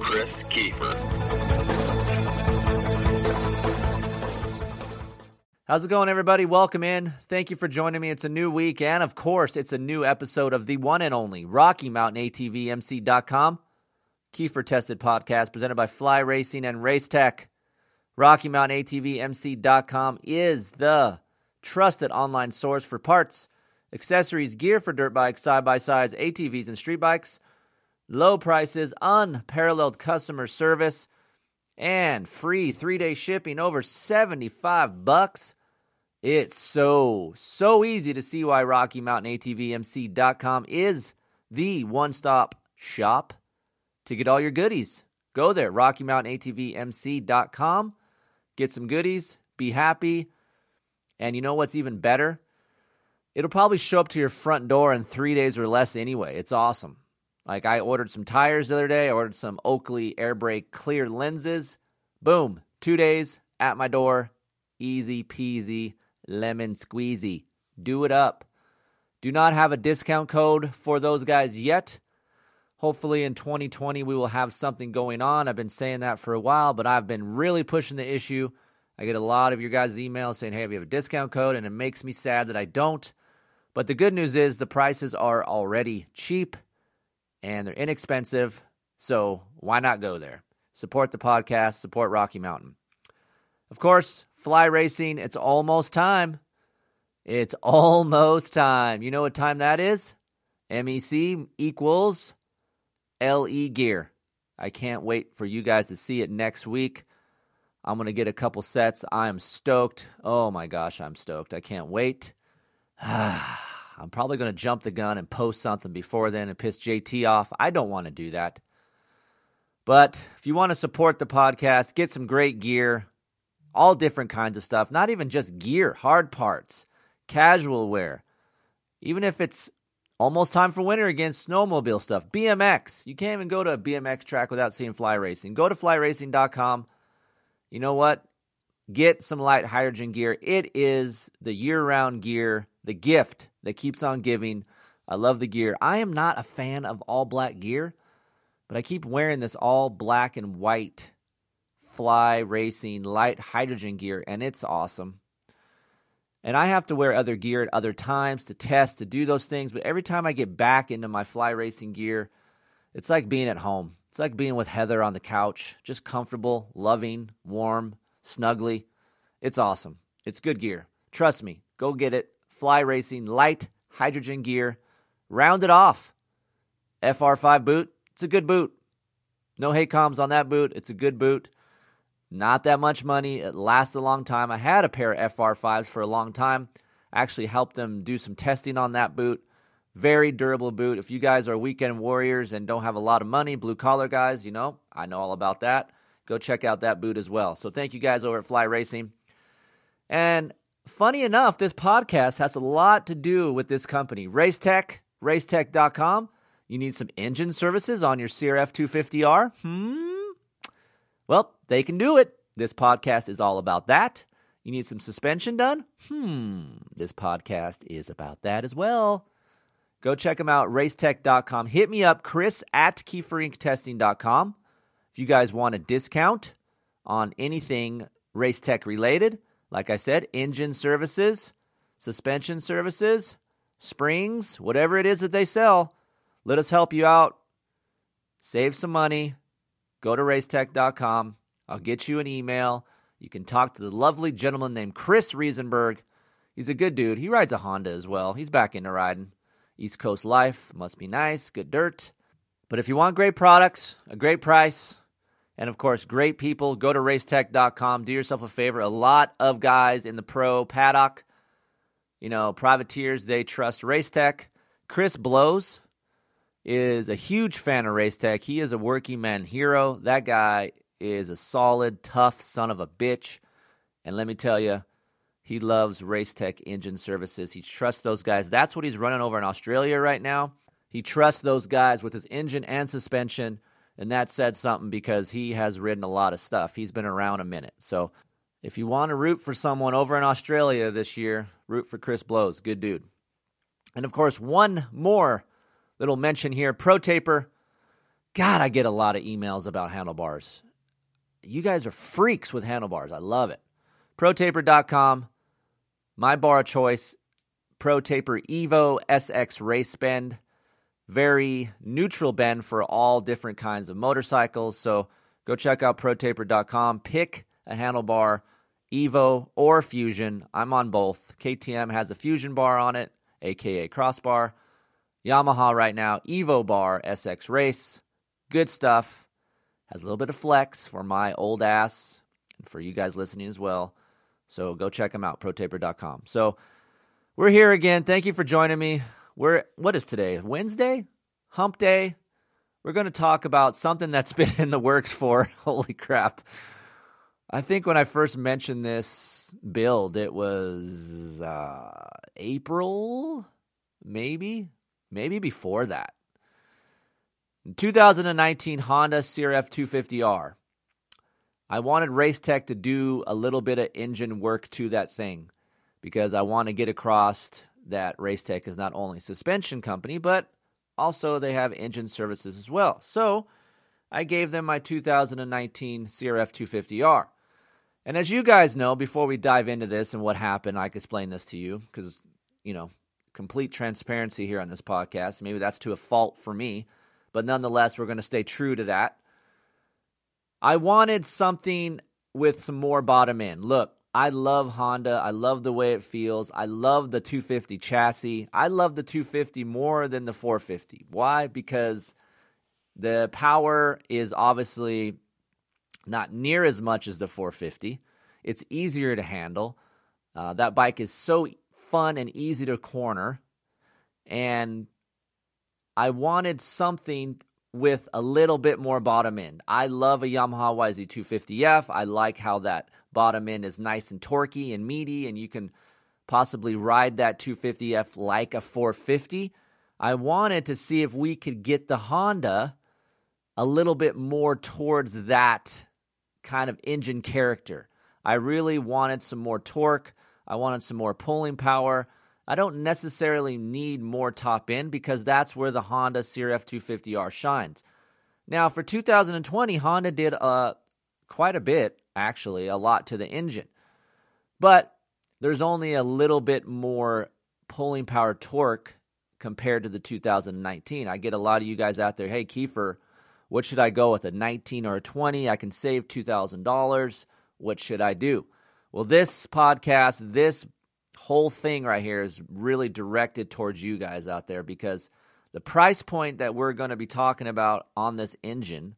Chris Kiefer. How's it going, everybody? Welcome in. Thank you for joining me. It's a new week, and of course, it's a new episode of the one and only Rocky Mountain ATVMC.com Kiefer Tested Podcast presented by Fly Racing and Race Tech. Rocky Mountain ATVMC.com is the trusted online source for parts, accessories, gear for dirt bikes, side by sides, ATVs, and street bikes. Low prices, unparalleled customer service and free three day shipping over 75 bucks. It's so, so easy to see why Rocky Mountain ATVMC.com is the one stop shop to get all your goodies. Go there, Rocky Mountain ATVMC.com, get some goodies, be happy. And you know what's even better? It'll probably show up to your front door in three days or less anyway. It's awesome. Like I ordered some tires the other day. I ordered some Oakley air brake clear lenses. Boom, two days at my door. Easy peasy, lemon squeezy. Do it up. Do not have a discount code for those guys yet. Hopefully in 2020 we will have something going on. I've been saying that for a while, but I've been really pushing the issue. I get a lot of your guys' emails saying, hey, we have a discount code, and it makes me sad that I don't. But the good news is the prices are already cheap and they're inexpensive. So why not go there? Support the podcast, support Rocky Mountain. Of course, fly racing, it's almost time. It's almost time. You know what time that is? MEC equals LE gear. I can't wait for you guys to see it next week. I'm going to get a couple sets. I'm stoked. Oh my gosh, I'm stoked. I can't wait. Ah. I'm probably going to jump the gun and post something before then and piss JT off. I don't want to do that. But if you want to support the podcast, get some great gear, all different kinds of stuff, not even just gear, hard parts, casual wear. Even if it's almost time for winter again, snowmobile stuff, BMX. You can't even go to a BMX track without seeing fly racing. Go to flyracing.com. You know what? Get some Lite Hydrogen gear. It is the year round gear, the gift that keeps on giving. I love the gear. I am not a fan of all black gear, but I keep wearing this all black and white fly racing Lite Hydrogen gear, and it's awesome. And I have to wear other gear at other times to test, to do those things. But every time I get back into my fly racing gear, it's like being at home. It's like being with Heather on the couch, just comfortable, loving, warm, snuggly. It's awesome. It's good gear. Trust me, go get it. Fly Racing Lite Hydrogen gear. Round it off. FR5 boot. It's a good boot. No Haycoms on that boot. It's a good boot. Not that much money. It lasts a long time. I had a pair of FR5s for a long time. Actually helped them do some testing on that boot. Very durable boot. If you guys are weekend warriors and don't have a lot of money, blue collar guys, you know, I know all about that. Go check out that boot as well. So thank you guys over at Fly Racing. And funny enough, this podcast has a lot to do with this company, Racetech, racetech.com. You need some engine services on your CRF 250R? Hmm? Well, they can do it. This podcast is all about that. You need some suspension done? Hmm. This podcast is about that as well. Go check them out, racetech.com. Hit me up, chris at kieferinctesting.com. If you guys want a discount on anything race tech related, like I said, engine services, suspension services, springs, whatever it is that they sell, let us help you out. Save some money. Go to racetech.com. I'll get you an email. You can talk to the lovely gentleman named Chris Riesenberg. He's a good dude. He rides a Honda as well. He's back into riding. East Coast life must be nice, good dirt. But if you want great products, a great price, and of course, great people, go to racetech.com. Do yourself a favor. A lot of guys in the pro paddock, you know, privateers, they trust Racetech. Chris Blose is a huge fan of Racetech. He is a working man hero. That guy is a solid, tough son of a bitch. And let me tell you, he loves Racetech Engine Services. He trusts those guys. That's what he's running over in Australia right now. He trusts those guys with his engine and suspension. And that said something because he has ridden a lot of stuff. He's been around a minute. So if you want to root for someone over in Australia this year, root for Chris Blose. Good dude. And of course, one more little mention here Pro Taper. God, I get a lot of emails about handlebars. You guys are freaks with handlebars. I love it. ProTaper.com, my bar of choice, Pro Taper Evo SX Race Bend. Very neutral bend for all different kinds of motorcycles. So go check out ProTaper.com. Pick a handlebar, Evo or Fusion. I'm on both. KTM has a Fusion bar on it, aka crossbar. Yamaha right now, Evo bar SX Race. Good stuff. Has a little bit of flex for my old ass and for you guys listening as well. So go check them out, protaper.com. So we're here again. Thank you for joining me. We're what is today? Wednesday? Hump day. We're going to talk about something that's been in the works for holy crap. I think when I first mentioned this build, it was uh, April, maybe, maybe before that. 2019 Honda CRF 250R. I wanted Racetech to do a little bit of engine work to that thing because I want to get across that Racetech is not only a suspension company, but also they have engine services as well. So I gave them my 2019 CRF 250R. And as you guys know, before we dive into this and what happened, I explain this to you because, you know, complete transparency here on this podcast. Maybe that's to a fault for me, but nonetheless, we're going to stay true to that. I wanted something with some more bottom end. Look, I love Honda. I love the way it feels. I love the 250 chassis. I love the 250 more than the 450. Why? Because the power is obviously not near as much as the 450. It's easier to handle. Uh, that bike is so fun and easy to corner. And I wanted something with a little bit more bottom end. I love a Yamaha YZ250F. I like how that bottom end is nice and torquey and meaty, and you can possibly ride that 250F like a 450. I wanted to see if we could get the Honda a little bit more towards that kind of engine character. I really wanted some more torque. I wanted some more pulling power. I don't necessarily need more top end because that's where the Honda CRF 250R shines. Now, for 2020, Honda did uh, quite a bit, actually, a lot to the engine. But there's only a little bit more pulling power torque compared to the 2019. I get a lot of you guys out there, hey, Kiefer, what should I go with, a 19 or a 20? I can save $2,000. What should I do? Well, this podcast, this whole thing right here is really directed towards you guys out there because the price point that we're going to be talking about on this engine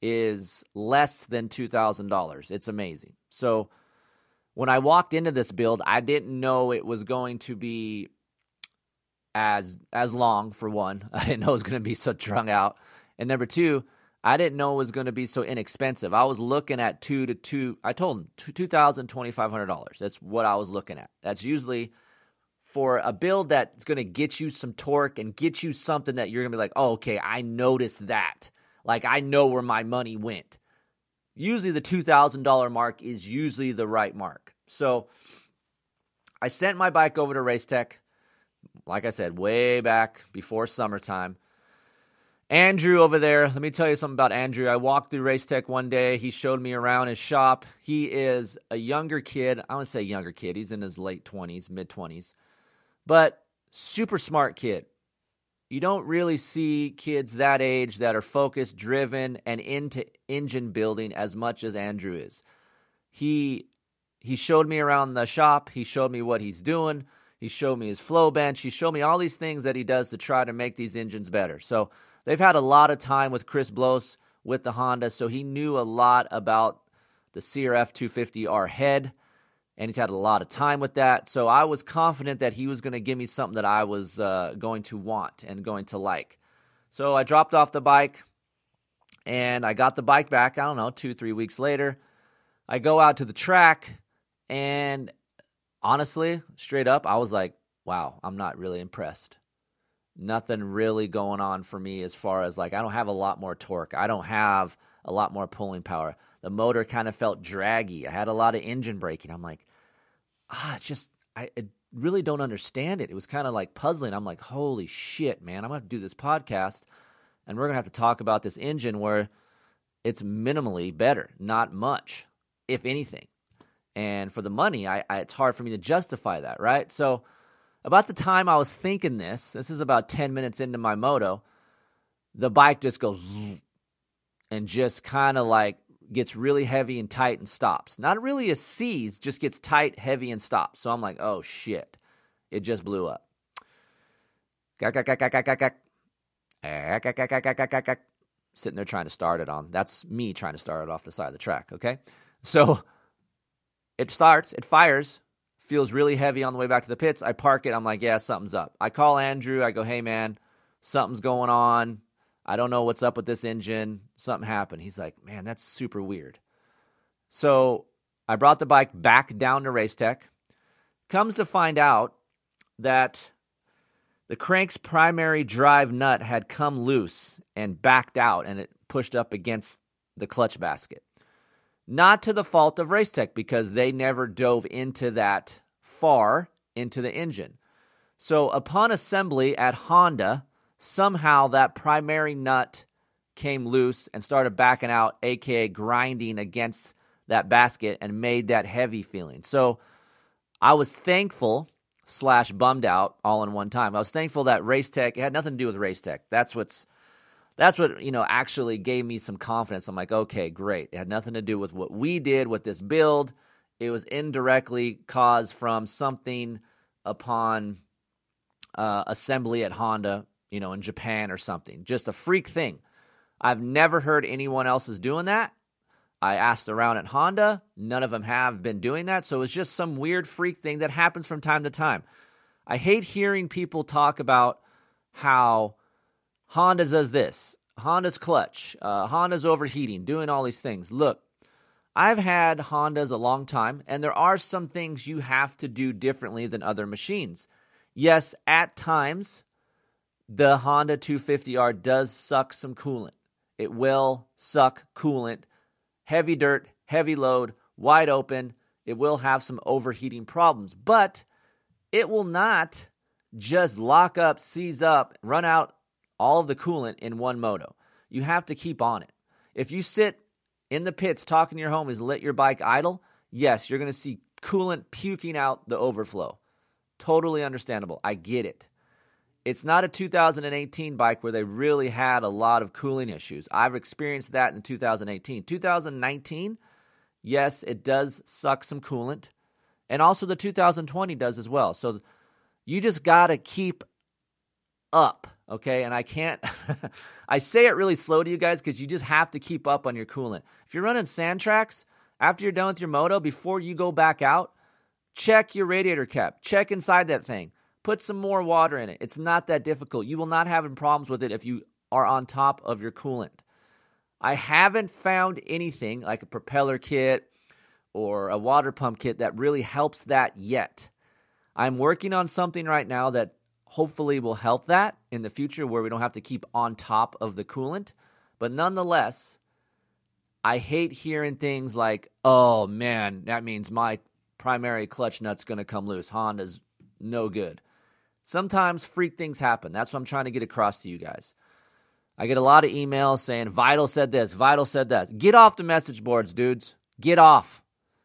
is less than $2,000. It's amazing. So when I walked into this build, I didn't know it was going to be as as long for one. I didn't know it was going to be so drunk out. And number two, I didn't know it was going to be so inexpensive. I was looking at two to two. I told him two thousand twenty five hundred dollars. That's what I was looking at. That's usually for a build that's going to get you some torque and get you something that you're going to be like, oh, okay, I noticed that. Like I know where my money went. Usually the two thousand dollar mark is usually the right mark. So I sent my bike over to Racetech. Like I said, way back before summertime Andrew over there, let me tell you something about Andrew. I walked through Racetech one day. He showed me around his shop. He is a younger kid. I to say younger kid. He's in his late 20s, mid 20s, but super smart kid. You don't really see kids that age that are focused, driven, and into engine building as much as Andrew is. He he showed me around the shop. He showed me what he's doing. He showed me his flow bench. He showed me all these things that he does to try to make these engines better. So they've had a lot of time with Chris Blose with the Honda, so he knew a lot about the CRF 250R head, and he's had a lot of time with that. So I was confident that he was going to give me something that I was uh, going to want and going to like. So I dropped off the bike, and I got the bike back, I don't know, two, three weeks later. I go out to the track, and honestly, straight up, I was like, wow, I'm not really impressed. Nothing really going on for me as far as like, I don't have a lot more torque. I don't have a lot more pulling power. The motor kind of felt draggy. I had a lot of engine braking. I'm like, ah, just, I, I really don't understand it. It was kind of like puzzling. I'm like, holy shit, man, I'm going to do this podcast and we're to have to talk about this engine where it's minimally better, not much, if anything. And for the money, I, I, it's hard for me to justify that, right? So, about the time I was thinking this, this is about 10 minutes into my moto, the bike just goes and just kind of like gets really heavy and tight and stops. Not really a seize, just gets tight, heavy, and stops. So I'm like, oh shit, it just blew up. Sitting there trying to start it on. That's me trying to start it off the side of the track, okay? So it starts, it fires, feels really heavy on the way back to the pits. I park it. I'm like, yeah, something's up. I call Andrew. I go, hey, man, something's going on. I don't know what's up with this engine. Something happened. He's like, man, that's super weird. So I brought the bike back down to Racetech. Comes to find out that the crank's primary drive nut had come loose and backed out, and it pushed up against the clutch basket. Not to the fault of Racetech because they never dove into that far into the engine. So, upon assembly at Honda, somehow that primary nut came loose and started backing out, aka grinding against that basket and made that heavy feeling. So, I was thankful slash bummed out all in one time. I was thankful that Racetech it had nothing to do with race tech. That's what's that's what you know actually gave me some confidence. I'm like, okay, great. It had nothing to do with what we did with this build. It was indirectly caused from something upon uh, assembly at Honda, you know, in Japan or something. Just a freak thing. I've never heard anyone else is doing that. I asked around at Honda, none of them have been doing that. So it's just some weird freak thing that happens from time to time. I hate hearing people talk about how Honda does this, Honda's clutch, uh, Honda's overheating, doing all these things. Look, I've had Hondas a long time, and there are some things you have to do differently than other machines. Yes, at times, the Honda 250R does suck some coolant. It will suck coolant heavy dirt, heavy load, wide open. It will have some overheating problems, but it will not just lock up, seize up, run out all of the coolant in one moto. You have to keep on it. If you sit in the pits talking to your home is let your bike idle, yes, you're going to see coolant puking out the overflow. Totally understandable. I get it. It's not a 2018 bike where they really had a lot of cooling issues. I've experienced that in 2018. 2019, yes, it does suck some coolant. And also the 2020 does as well. So you just got to keep up, okay? And I can't, I say it really slow to you guys because you just have to keep up on your coolant. If you're running sand tracks, after you're done with your moto, before you go back out, check your radiator cap, check inside that thing. Put some more water in it. It's not that difficult. You will not have problems with it if you are on top of your coolant. I haven't found anything like a propeller kit or a water pump kit that really helps that yet. I'm working on something right now that hopefully will help that in the future where we don't have to keep on top of the coolant. But nonetheless, I hate hearing things like, oh man, that means my primary clutch nut's going to come loose. Honda's no good. Sometimes freak things happen. That's what I'm trying to get across to you guys. I get a lot of emails saying, Vital said this, Vital said that. Get off the message boards, dudes. Get off.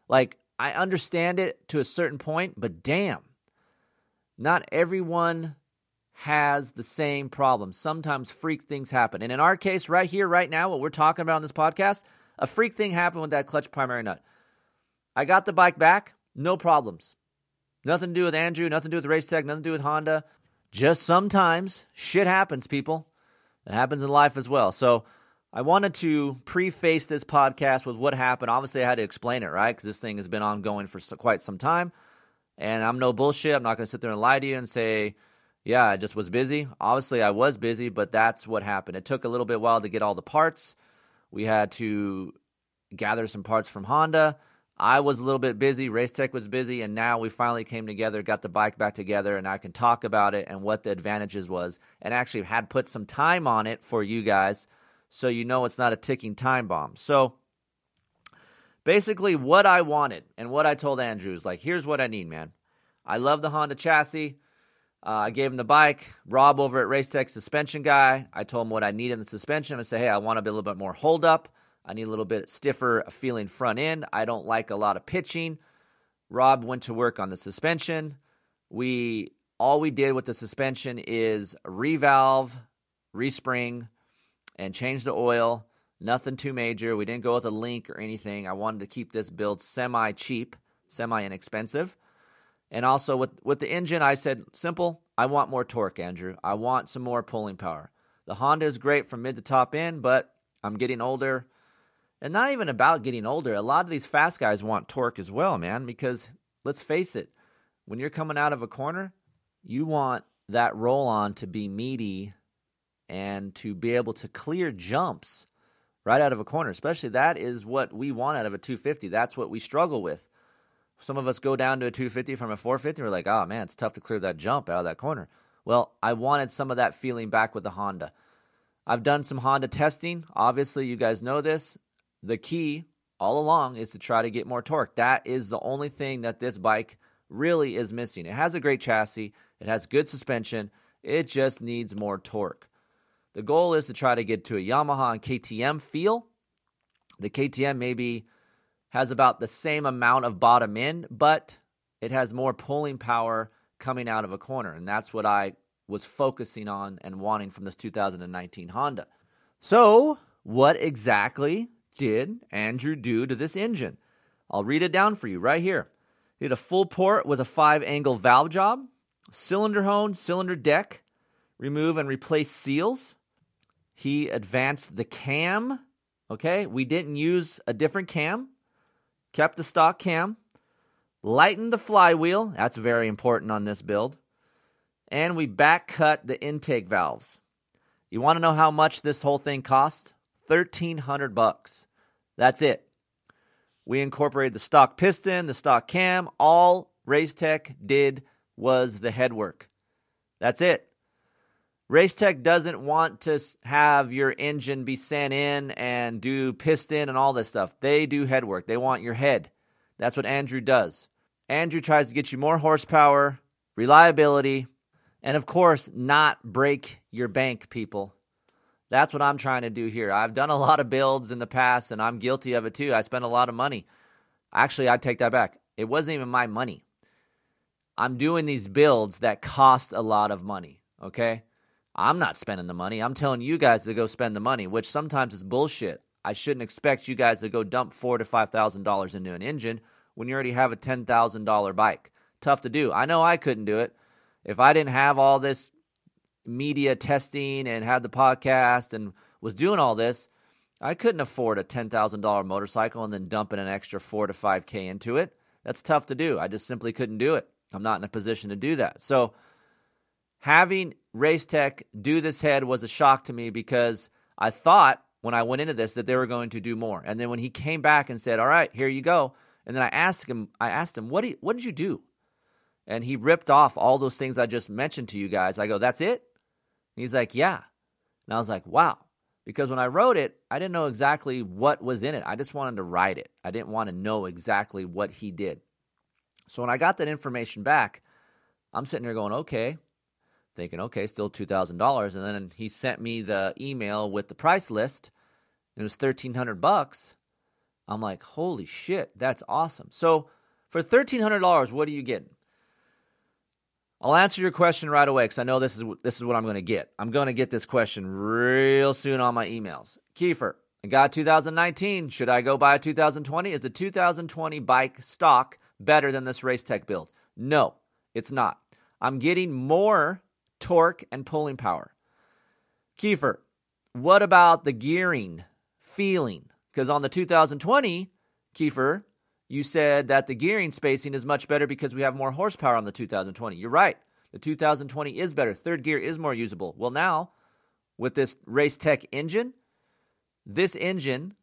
Like, I understand it to a certain point, but damn, not everyone has the same problem. Sometimes freak things happen. And in our case, right here, right now, what we're talking about on this podcast, a freak thing happened with that clutch primary nut. I got the bike back, no problems. Nothing to do with Andrew, nothing to do with Racetech, nothing to do with Honda. Just sometimes shit happens, people. It happens in life as well. So I wanted to preface this podcast with what happened. Obviously, I had to explain it, right? Because this thing has been ongoing for quite some time. And I'm no bullshit. I'm not going to sit there and lie to you and say, yeah, I just was busy. Obviously, I was busy, but that's what happened. It took a little bit while to get all the parts. We had to gather some parts from Honda. I was a little bit busy, Race Tech was busy, and now we finally came together, got the bike back together, and I can talk about it and what the advantages was, and actually had put some time on it for you guys, so you know it's not a ticking time bomb. So basically, what I wanted and what I told Andrew is like, here's what I need, man. I love the Honda chassis. Uh, I gave him the bike. Rob over at Racetech suspension guy. I told him what I need in the suspension. I said, hey, I want a, bit, a little bit more hold up. I need a little bit stiffer feeling front end. I don't like a lot of pitching. Rob went to work on the suspension. We all we did with the suspension is revalve, respring, and change the oil. Nothing too major. We didn't go with a link or anything. I wanted to keep this build semi cheap, semi inexpensive. And also with, with the engine, I said, simple, I want more torque, Andrew. I want some more pulling power. The Honda is great from mid to top end, but I'm getting older. And not even about getting older. A lot of these fast guys want torque as well, man, because let's face it, when you're coming out of a corner, you want that roll on to be meaty and to be able to clear jumps right out of a corner. Especially that is what we want out of a 250. That's what we struggle with. Some of us go down to a 250 from a 450. We're like, oh man, it's tough to clear that jump out of that corner. Well, I wanted some of that feeling back with the Honda. I've done some Honda testing. Obviously, you guys know this. The key all along is to try to get more torque. That is the only thing that this bike really is missing. It has a great chassis, it has good suspension, it just needs more torque. The goal is to try to get to a Yamaha and KTM feel. The KTM maybe has about the same amount of bottom end, but it has more pulling power coming out of a corner. And that's what I was focusing on and wanting from this 2019 Honda. So, what exactly did Andrew do to this engine? I'll read it down for you right here. He did a full port with a five angle valve job, cylinder hone, cylinder deck, remove and replace seals. He advanced the cam. Okay, we didn't use a different cam kept the stock cam, lightened the flywheel. That's very important on this build. And we back cut the intake valves. You want to know how much this whole thing cost? 1300 bucks. That's it. We incorporated the stock piston, the stock cam. All Racetech did was the headwork. That's it. Racetech doesn't want to have your engine be sent in and do piston and all this stuff. They do head work. They want your head. That's what Andrew does. Andrew tries to get you more horsepower, reliability, and of course, not break your bank, people. That's what I'm trying to do here. I've done a lot of builds in the past and I'm guilty of it too. I spent a lot of money. Actually, I take that back. It wasn't even my money. I'm doing these builds that cost a lot of money, okay? I'm not spending the money. I'm telling you guys to go spend the money, which sometimes is bullshit. I shouldn't expect you guys to go dump four to five thousand dollars into an engine when you already have a ten thousand dollar bike. Tough to do. I know I couldn't do it if I didn't have all this media testing and had the podcast and was doing all this. I couldn't afford a ten thousand dollar motorcycle and then dumping an extra four to five k into it. That's tough to do. I just simply couldn't do it. I'm not in a position to do that. So having Racetech do this head was a shock to me because I thought when I went into this that they were going to do more. And then when he came back and said, "All right, here you go," and then I asked him, I asked him, "What did what did you do?" And he ripped off all those things I just mentioned to you guys. I go, "That's it?" He's like, "Yeah." And I was like, "Wow." Because when I wrote it, I didn't know exactly what was in it. I just wanted to write it. I didn't want to know exactly what he did. So when I got that information back, I'm sitting here going, okay, thinking, okay, still $2,000. And then he sent me the email with the price list. It was 1300 bucks. I'm like, holy shit, that's awesome. So for $1,300, what are you getting? I'll answer your question right away because I know this is this is what I'm going to get. I'm going to get this question real soon on my emails. Kiefer, I got 2019. Should I go buy a 2020? Is the 2020 bike stock better than this race tech build? No, it's not. I'm getting more torque, and pulling power. Kiefer, what about the gearing, feeling? Because on the 2020, Kiefer, you said that the gearing spacing is much better because we have more horsepower on the 2020. You're right. The 2020 is better. Third gear is more usable. Well, now with this Race Tech engine, this engine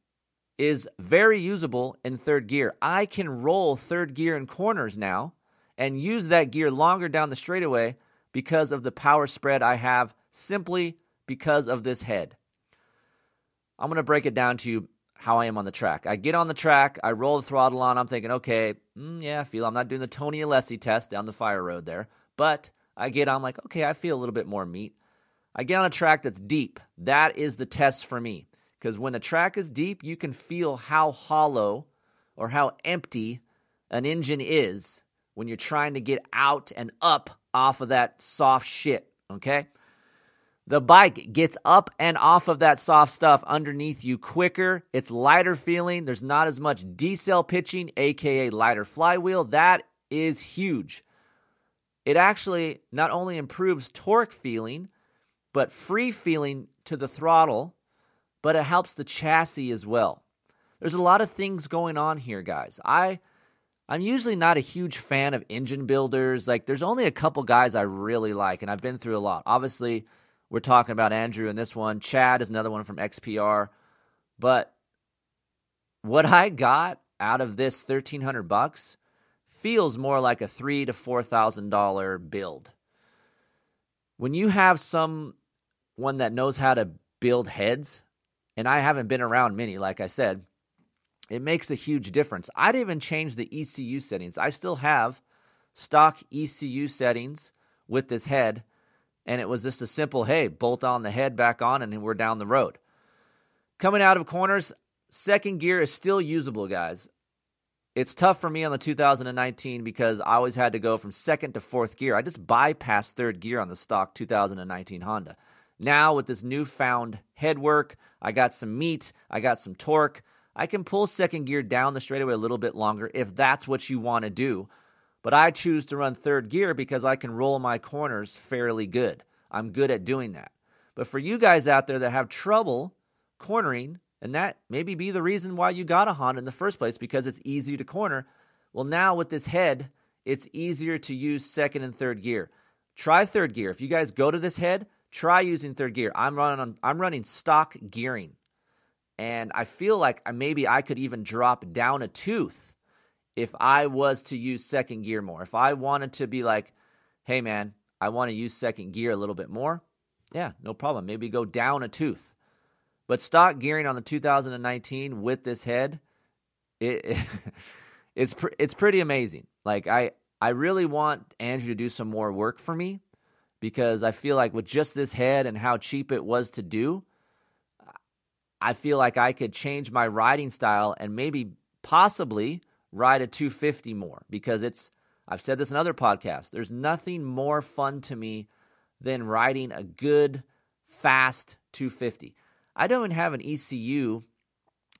is very usable in third gear. I can roll third gear in corners now and use that gear longer down the straightaway because of the power spread I have simply because of this head. I'm going to break it down to you how I am on the track. I get on the track, I roll the throttle on, I'm thinking, okay, mm, yeah, I feel I'm not doing the Tony Alessi test down the fire road there, but I get on like, okay, I feel a little bit more meat. I get on a track that's deep. That is the test for me. Because when the track is deep, you can feel how hollow or how empty an engine is when you're trying to get out and up off of that soft shit, okay? The bike gets up and off of that soft stuff underneath you quicker. It's lighter feeling. There's not as much decel pitching, aka lighter flywheel. That is huge. It actually not only improves torque feeling, but free feeling to the throttle but it helps the chassis as well. There's a lot of things going on here, guys. I I'm usually not a huge fan of engine builders. Like there's only a couple guys I really like and I've been through a lot. Obviously, we're talking about Andrew in this one. Chad is another one from XPR. But what I got out of this 1300 bucks feels more like a 3 to 4000 dollar build. When you have someone that knows how to build heads, and I haven't been around many, like I said, it makes a huge difference. I didn't even change the ECU settings. I still have stock ECU settings with this head, and it was just a simple, hey, bolt on the head back on, and we're down the road. Coming out of corners, second gear is still usable, guys. It's tough for me on the 2019 because I always had to go from second to fourth gear. I just bypassed third gear on the stock 2019 Honda. Now, with this newfound head work, I got some meat, I got some torque. I can pull second gear down the straightaway a little bit longer if that's what you want to do. But I choose to run third gear because I can roll my corners fairly good. I'm good at doing that. But for you guys out there that have trouble cornering, and that maybe be the reason why you got a Honda in the first place because it's easy to corner. Well, now with this head, it's easier to use second and third gear. Try third gear. If you guys go to this head, try using third gear. I'm running on, I'm running stock gearing. And I feel like maybe I could even drop down a tooth if I was to use second gear more. If I wanted to be like, hey man, I want to use second gear a little bit more, yeah, no problem. Maybe go down a tooth. But stock gearing on the 2019 with this head, it, it's it's pretty amazing. Like I I really want Andrew to do some more work for me because I feel like with just this head and how cheap it was to do, I feel like I could change my riding style and maybe possibly ride a 250 more because it's I've said this in other podcasts. There's nothing more fun to me than riding a good fast 250. I don't even have an ECU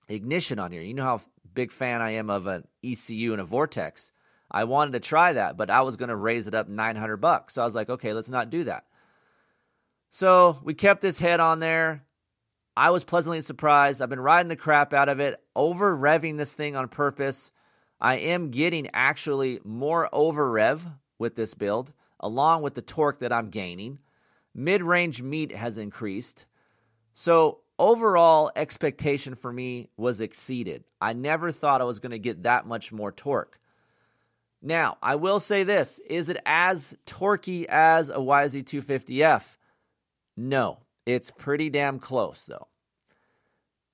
ignition on here. You know how big fan I am of an ECU and a Vortex. I wanted to try that, but I was going to raise it up 900 bucks. So I was like, okay, let's not do that. So we kept this head on there. I was pleasantly surprised. I've been riding the crap out of it, over revving this thing on purpose. I am getting actually more over rev with this build, along with the torque that I'm gaining. Mid range meat has increased. So, overall expectation for me was exceeded. I never thought I was going to get that much more torque. Now, I will say this is it as torquey as a YZ250F? No, it's pretty damn close, though.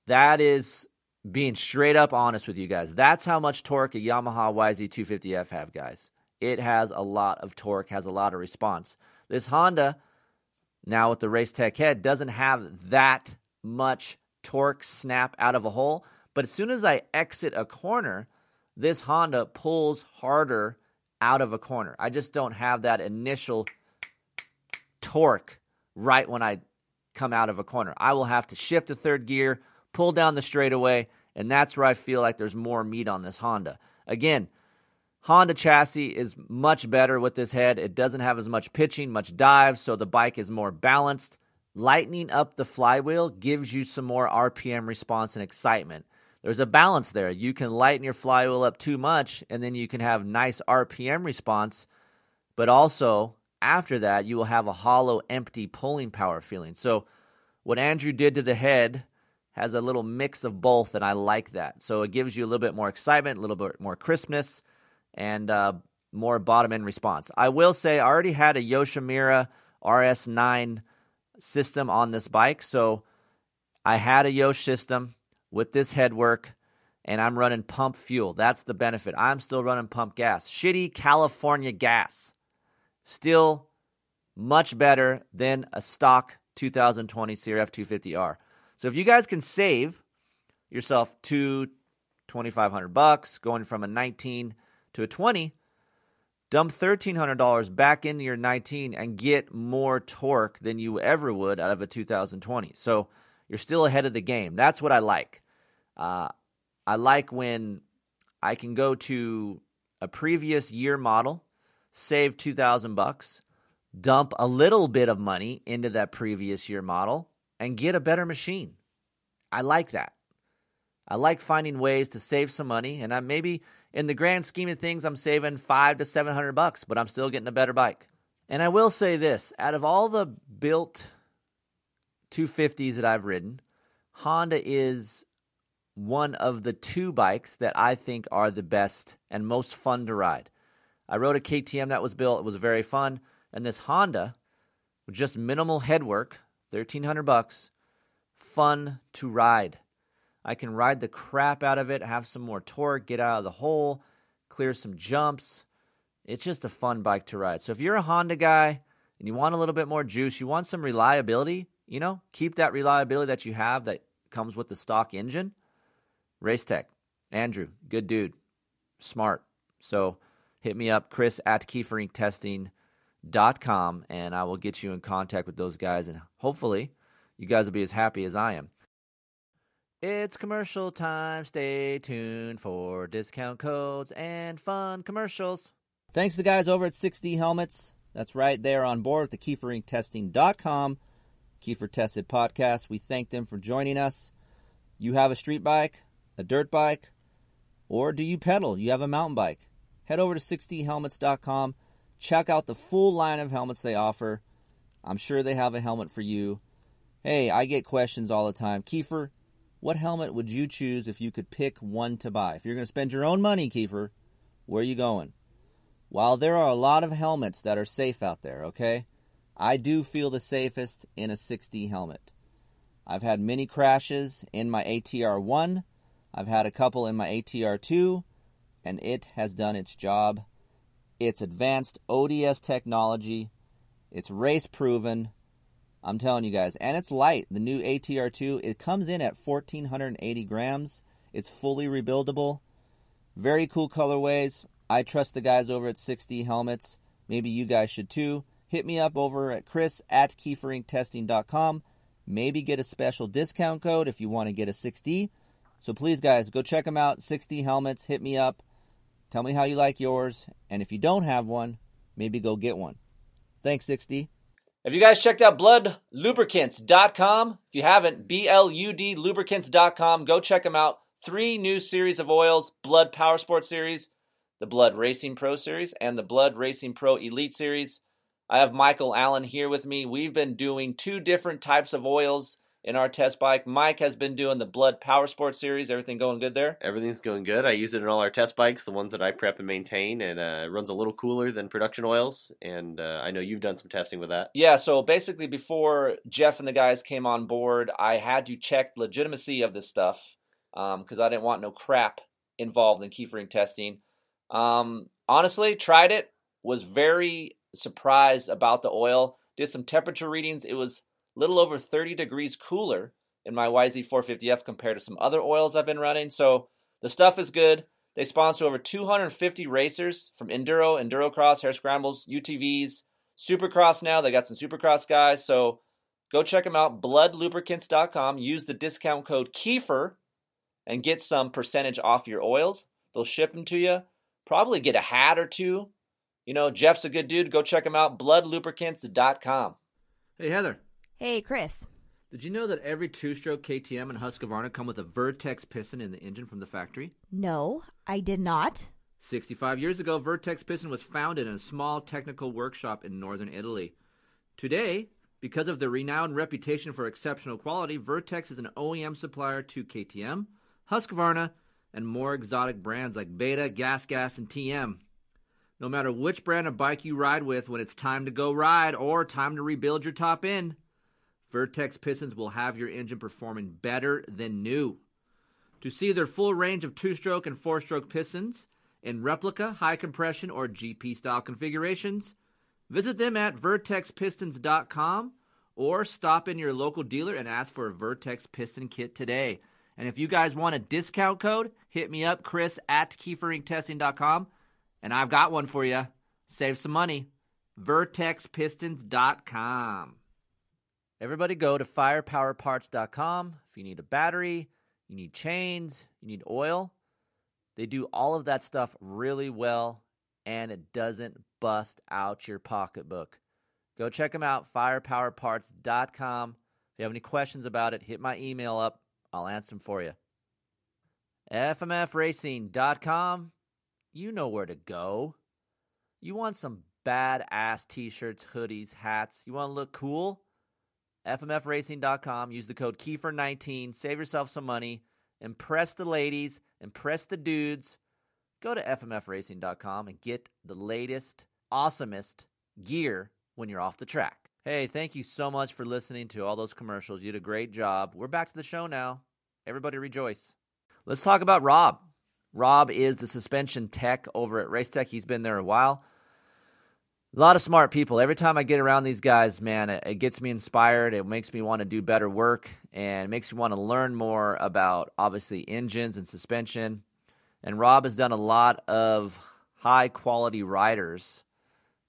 That is being straight up honest with you guys. That's how much torque a Yamaha YZ250F have, guys. It has a lot of torque, has a lot of response. This Honda, now with the Race Tech head, doesn't have that much torque snap out of a hole. But as soon as I exit a corner, this Honda pulls harder out of a corner. I just don't have that initial torque right when I come out of a corner. I will have to shift to third gear, pull down the straightaway, and that's where I feel like there's more meat on this Honda. Again, Honda chassis is much better with this head. It doesn't have as much pitching, much dive, so the bike is more balanced. Lightening up the flywheel gives you some more RPM response and excitement there's a balance there. You can lighten your flywheel up too much, and then you can have nice RPM response, but also after that, you will have a hollow, empty pulling power feeling. So, what Andrew did to the head has a little mix of both, and I like that. So it gives you a little bit more excitement, a little bit more crispness, and uh, more bottom end response. I will say I already had a Yoshimura RS9 system on this bike, so I had a Yosh system with this headwork, and I'm running pump fuel. That's the benefit. I'm still running pump gas. Shitty California gas. Still much better than a stock 2020 CRF 250R. So if you guys can save yourself two 2500 bucks going from a 19 to a 20, dump $1300 back into your 19 and get more torque than you ever would out of a 2020. So you're still ahead of the game. That's what I like. Uh, I like when I can go to a previous year model, save 2000 bucks, dump a little bit of money into that previous year model and get a better machine. I like that. I like finding ways to save some money, and I maybe in the grand scheme of things, I'm saving five to seven hundred bucks, but I'm still getting a better bike. And I will say this: out of all the built 250s that I've ridden, Honda is one of the two bikes that I think are the best and most fun to ride. I rode a KTM that was built; it was very fun, and this Honda, with just minimal headwork, thirteen hundred bucks, fun to ride. I can ride the crap out of it, have some more torque, get out of the hole, clear some jumps. It's just a fun bike to ride. So if you're a Honda guy and you want a little bit more juice, you want some reliability, you know, keep that reliability that you have that comes with the stock engine. Race Tech, Andrew, good dude, smart. So hit me up, Chris at KieferInkTesting.com, and I will get you in contact with those guys, and hopefully you guys will be as happy as I am. It's commercial time. Stay tuned for discount codes and fun commercials. Thanks to the guys over at 6D Helmets. That's right, they're on board with the KieferInkTesting.com, Kiefer Tested Podcast. We thank them for joining us. You have a street bike, a dirt bike, or do you pedal? You have a mountain bike. Head over to 6dhelmets.com. Check out the full line of helmets they offer. I'm sure they have a helmet for you. Hey, I get questions all the time. Kiefer, what helmet would you choose if you could pick one to buy? If you're going to spend your own money, Kiefer, where are you going? While there are a lot of helmets that are safe out there, okay, I do feel the safest in a 6D helmet. I've had many crashes in my ATR 1, I've had a couple in my ATR 2, and it has done its job. It's advanced ODS technology, it's race proven, I'm telling you guys. And it's light. The new ATR2, it comes in at 1,480 grams. It's fully rebuildable. Very cool colorways. I trust the guys over at 6D Helmets. Maybe you guys should too. Hit me up over at chris at kieferinkTesting.com. Maybe get a special discount code if you want to get a 6D. So please, guys, go check them out. 6D Helmets. Hit me up. Tell me how you like yours. And if you don't have one, maybe go get one. Thanks, 6D. Have you guys checked out bludlubricants.com? If you haven't, B L U D lubricants.com, go check them out. Three new series of oils Blud Power Sport Series, the Blud Racing Pro Series, and the Blud Racing Pro Elite Series. I have Michael Allen here with me. We've been doing two different types of oils in our test bike. Mike has been doing the Blud Power Sport series. Everything going good there? Everything's going good. I use it in all our test bikes, the ones that I prep and maintain, and uh, it runs a little cooler than production oils. And uh, I know you've done some testing with that. Yeah. So basically, before Jeff and the guys came on board, I had to check legitimacy of this stuff because um, I didn't want no crap involved in kiefering testing. Um, honestly, tried it. Was very surprised about the oil. Did some temperature readings. It was little over 30 degrees cooler in my YZ450F compared to some other oils I've been running. So the stuff is good. They sponsor over 250 racers from enduro, endurocross, hare scrambles, UTVs, supercross now. They got some supercross guys. So go check them out. Bludlubricants.com. Use the discount code Kiefer and get some percentage off your oils. They'll ship them to you. Probably get a hat or two. You know, Jeff's a good dude. Go check him out. Bludlubricants.com. Hey, Heather. Hey, Chris. Did you know that every two stroke KTM and Husqvarna come with a Vertex piston in the engine from the factory? No, I did not. 65 years ago, Vertex Piston was founded in a small technical workshop in northern Italy. Today, Because of their renowned reputation for exceptional quality, Vertex is an OEM supplier to KTM, Husqvarna, and more exotic brands like Beta, Gas Gas, and TM. No matter which brand of bike you ride with when it's time to go ride or time to rebuild your top end, Vertex pistons will have your engine performing better than new. To see their full range of two stroke and four stroke pistons in replica, high compression, or GP style configurations, visit them at vertexpistons.com or stop in your local dealer and ask for a Vertex piston kit today. And if you guys want a discount code, hit me up, Chris at KeeferIncTesting.com, and I've got one for you. Save some money. VertexPistons.com. Everybody go to firepowerparts.com if you need a battery, you need chains, you need oil. They do all of that stuff really well and it doesn't bust out your pocketbook. Go check them out, firepowerparts.com. If you have any questions about it, hit my email up. I'll answer them for you. FMFracing.com. You know where to go. You want some badass t shirts, hoodies, hats. You want to look cool? FMFracing.com. Use the code Keefer19. Save yourself some money. Impress the ladies. Impress the dudes. Go to FMFracing.com and get the latest, awesomest gear when you're off the track. Hey, thank you so much for listening to all those commercials. You did a great job. We're back to the show now. Everybody rejoice. Let's talk about Rob. Rob is the suspension tech over at Race Tech. He's been there a while. A lot of smart people. Every time I get around these guys, man, it, it gets me inspired. It makes me want to do better work and makes me want to learn more about obviously engines and suspension. And Rob has done a lot of high quality riders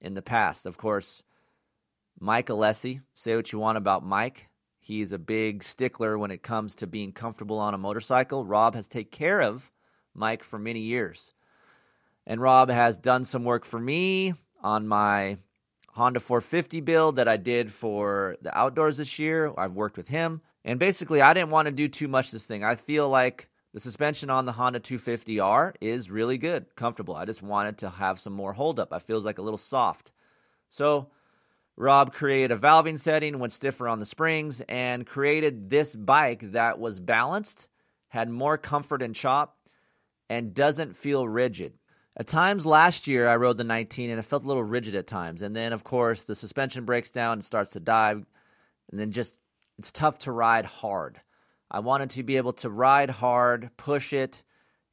in the past. Of course, Mike Alessi, say what you want about Mike. He's a big stickler when it comes to being comfortable on a motorcycle. Rob has taken care of Mike for many years. And Rob has done some work for me on my Honda 450 build that I did for the outdoors this year. I've worked with him. And basically, I didn't want to do too much this thing. I feel like the suspension on the Honda 250R is really good, comfortable. I just wanted to have some more holdup. I feels like a little soft. So Rob created a valving setting, went stiffer on the springs, and created this bike that was balanced, had more comfort and chop, and doesn't feel rigid. At times last year, I rode the 19 and it felt a little rigid at times. And then, of course, the suspension breaks down and starts to dive. And then just, it's tough to ride hard. I wanted to be able to ride hard, push it,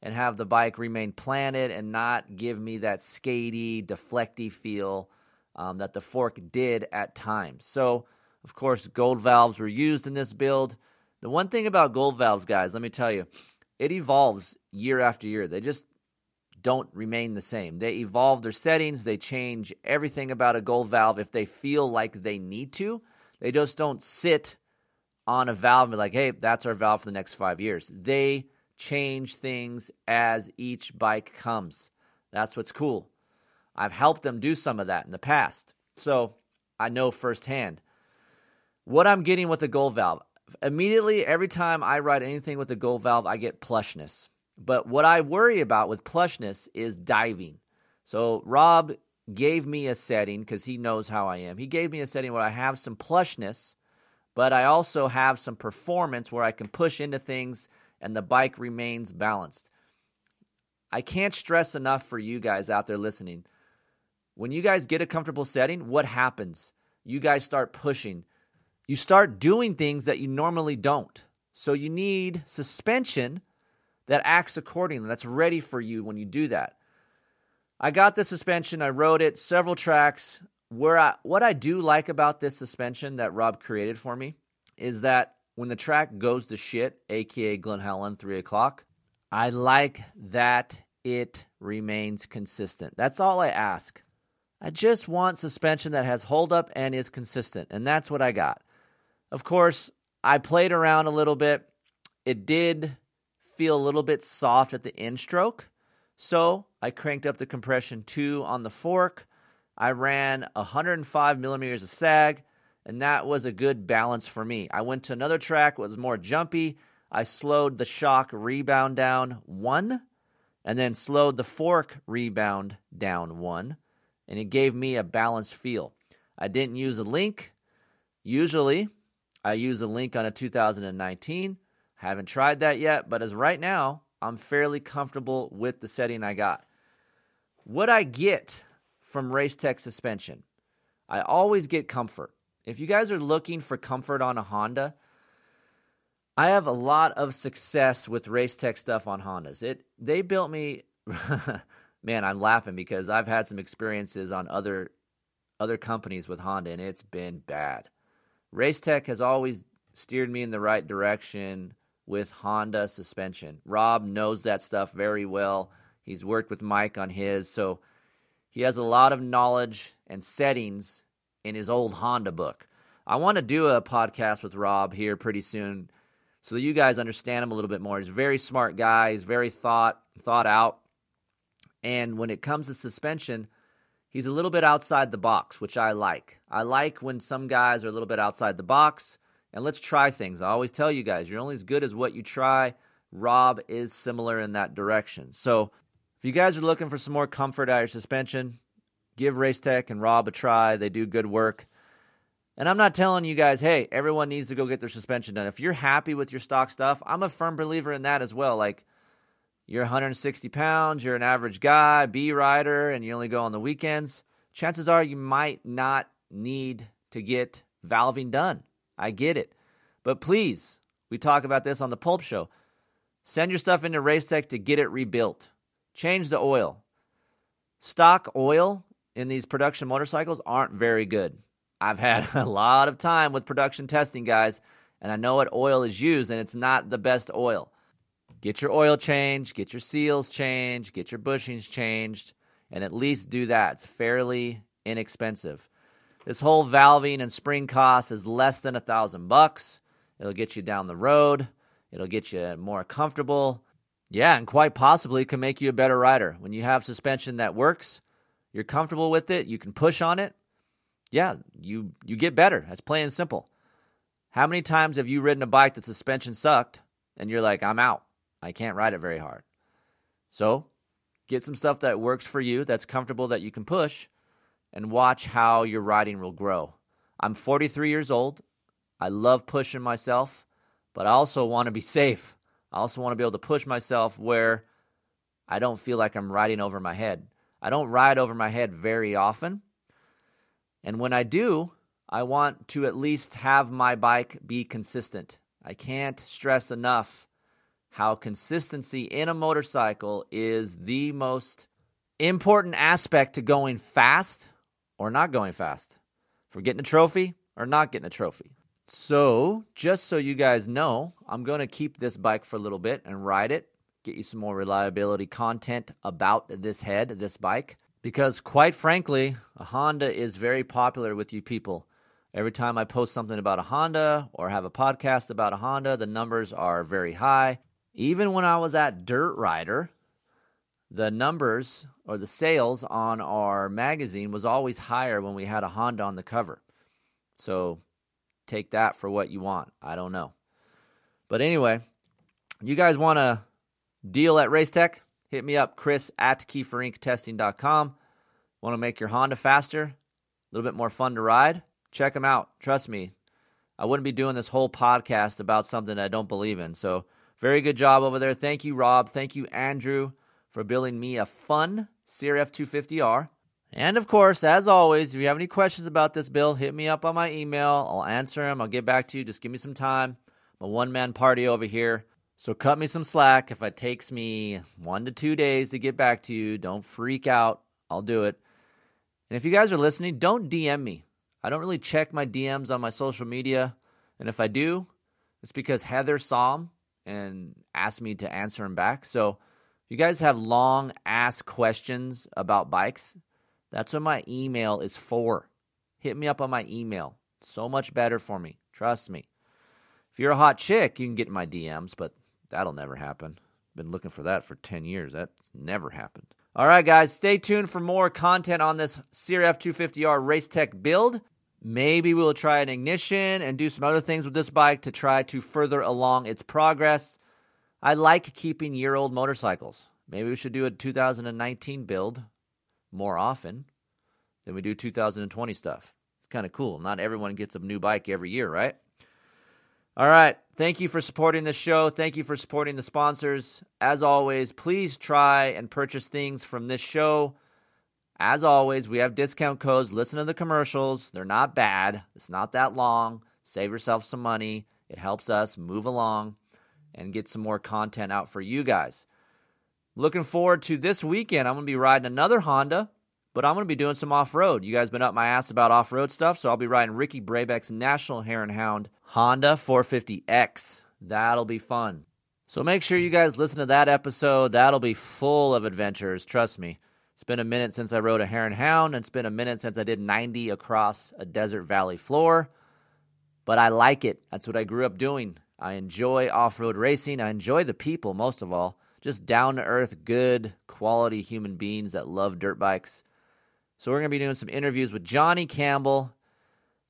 and have the bike remain planted and not give me that skatey, deflecty feel um, that the fork did at times. So, of course, gold valves were used in this build. The one thing about gold valves, guys, let me tell you, it evolves year after year. They just don't remain the same. They evolve their settings, they change everything about a gold valve if they feel like they need to. They just don't sit on a valve and be like, hey, that's our valve for the next five years. They change things as each bike comes. That's what's cool. I've helped them do some of that in the past. So I know firsthand what I'm getting with the gold valve. Immediately, every time I ride anything with the gold valve, I get plushness. But what I worry about with plushness is diving. So Rob gave me a setting because he knows how I am. He gave me a setting where I have some plushness, but I also have some performance where I can push into things and the bike remains balanced. I can't stress enough for you guys out there listening. When you guys get a comfortable setting, what happens? You guys start pushing. You start doing things that you normally don't. So you need suspension that acts accordingly, that's ready for you when you do that. I got the suspension, I wrote it, several tracks. Where I, what I do like about this suspension that Rob created for me is that when the track goes to shit, aka Glen Helen, three o'clock, I like that it remains consistent. That's all I ask. I just want suspension that has hold up and is consistent, and that's what I got. Of course, I played around a little bit. It did feel a little bit soft at the end stroke. So I cranked up the compression two on the fork. I ran 105 millimeters of sag, and that was a good balance for me. I went to another track, was more jumpy. I slowed the shock rebound down one, and then slowed the fork rebound down one, and it gave me a balanced feel. I didn't use a link. Usually, I use a link on a 2019. I haven't tried that yet, but as right now, I'm fairly comfortable with the setting I got. What I get from race tech suspension, I always get comfort. If you guys are looking for comfort on a Honda, I have a lot of success with race tech stuff on Hondas. It they built me man, I'm laughing because I've had some experiences on other other companies with Honda and it's been bad. Race Tech has always steered me in the right direction with Honda suspension. Rob knows that stuff very well. He's worked with Mike on his, so he has a lot of knowledge and settings in his old Honda book. I want to do a podcast with Rob here pretty soon so that you guys understand him a little bit more. He's a very smart guy, he's very thought thought out. And when it comes to suspension, he's a little bit outside the box, which I like. I like when some guys are a little bit outside the box and let's try things. I always tell you guys, you're only as good as what you try. Rob is similar in that direction. So, if you guys are looking for some more comfort out of your suspension, give Race Tech and Rob a try. They do good work. And I'm not telling you guys, hey, everyone needs to go get their suspension done. If you're happy with your stock stuff, I'm a firm believer in that as well. Like, you're 160 pounds, you're an average guy, B rider, and you only go on the weekends, chances are you might not need to get valving done. I get it. But please, we talk about this on the Pulp Show. Send your stuff into Race Tech to get it rebuilt. Change the oil. Stock oil in these production motorcycles aren't very good. I've had a lot of time with production testing guys, and I know what oil is used, and it's not the best oil. Get your oil changed, get your seals changed, get your bushings changed, and at least do that. It's fairly inexpensive. This whole valving and spring cost is less than a thousand bucks. It'll get you down the road. It'll get you more comfortable. Yeah, and quite possibly can make you a better rider. When you have suspension that works, you're comfortable with it, you can push on it. Yeah, you you get better. That's plain and simple. How many times have you ridden a bike that suspension sucked and you're like, I'm out. I can't ride it very hard. So, get some stuff that works for you, that's comfortable that you can push and watch how your riding will grow. I'm 43 years old. I love pushing myself, but I also want to be safe. I also want to be able to push myself where I don't feel like I'm riding over my head. I don't ride over my head very often. And when I do, I want to at least have my bike be consistent. I can't stress enough how consistency in a motorcycle is the most important aspect to going fast or not going fast, for getting a trophy or not getting a trophy. So, just so you guys know, I'm going to keep this bike for a little bit and ride it, get you some more reliability content about this head, this bike, because quite frankly, a Honda is very popular with you people. Every time I post something about a Honda or have a podcast about a Honda, the numbers are very high. Even when I was at Dirt Rider, the numbers or the sales on our magazine was always higher when we had a Honda on the cover. So take that for what you want. I don't know. But anyway, you guys want a deal at Race Tech? Hit me up, Chris at KeeferIncTesting.com. Want to make your Honda faster? A little bit more fun to ride? Check them out. Trust me, I wouldn't be doing this whole podcast about something I don't believe in. So, very good job over there. Thank you, Rob. Thank you, Andrew, for building me a fun CRF 250R. And of course, as always, if you have any questions about this build, hit me up on my email. I'll answer them. I'll get back to you. Just give me some time. I'm a one man party over here. So cut me some slack. If it takes me one to two days to get back to you, don't freak out. I'll do it. And if you guys are listening, don't DM me. I don't really check my DMs on my social media. And if I do, it's because Heather saw them and asked me to answer them back. So you guys have long ass questions about bikes, that's what my email is for. Hit me up on my email. so much better for me. Trust me. If you're a hot chick, you can get in my DMs, but that'll never happen. Been looking for that for 10 years. That never happened. All right, guys, stay tuned for more content on this CRF 250R Race Tech build. Maybe we'll try an ignition and do some other things with this bike to try to further along its progress. I like keeping year old motorcycles. Maybe we should do a 2019 build more often than we do 2020 stuff. It's kind of cool. Not everyone gets a new bike every year, right? All right. Thank you for supporting the show. Thank you for supporting the sponsors. As always, please try and purchase things from this show. As always, we have discount codes. Listen to the commercials. They're not bad. It's not that long. Save yourself some money. It helps us move along and get some more content out for you guys. Looking forward to this weekend. I'm going to be riding another Honda, but I'm going to be doing some off road. You guys been up my ass about off road stuff, so I'll be riding Ricky Brabec's National and Hound Honda 450X. That'll be fun. So make sure you guys listen to that episode. That'll be full of adventures. Trust me. It's been a minute since I rode a and Hound, and it's been a minute since I did 90 across a desert valley floor. But I like it. That's what I grew up doing. I enjoy off road racing. I enjoy the people most of all. Just down to earth, good, quality human beings that love dirt bikes. So we're going to be doing some interviews with Johnny Campbell.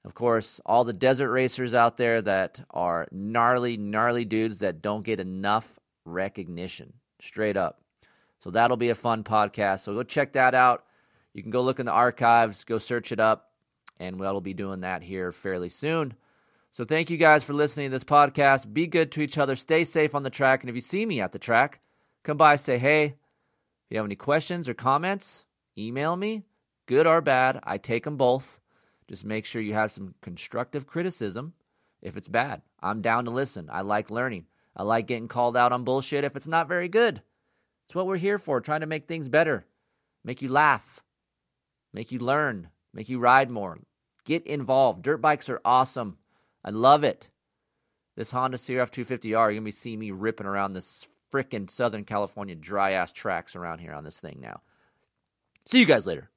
Of course, all the desert racers out there that are gnarly, gnarly dudes that don't get enough recognition. Straight up. So that'll be a fun podcast. So go check that out. You can go look in the archives, go search it up, and we'll be doing that here fairly soon. So thank you guys for listening to this podcast. Be good to each other. Stay safe on the track. And if you see me at the track, come by, say hey. If you have any questions or comments, email me, good or bad. I take them both. Just make sure you have some constructive criticism if it's bad. I'm down to listen. I like learning. I like getting called out on bullshit if it's not very good. It's what we're here for, trying to make things better, make you laugh, make you learn, make you ride more. Get involved. Dirt bikes are awesome. I love it. This Honda CRF 250R, you're going to be seeing me ripping around this frickin' Southern California dry ass tracks around here on this thing now. See you guys later.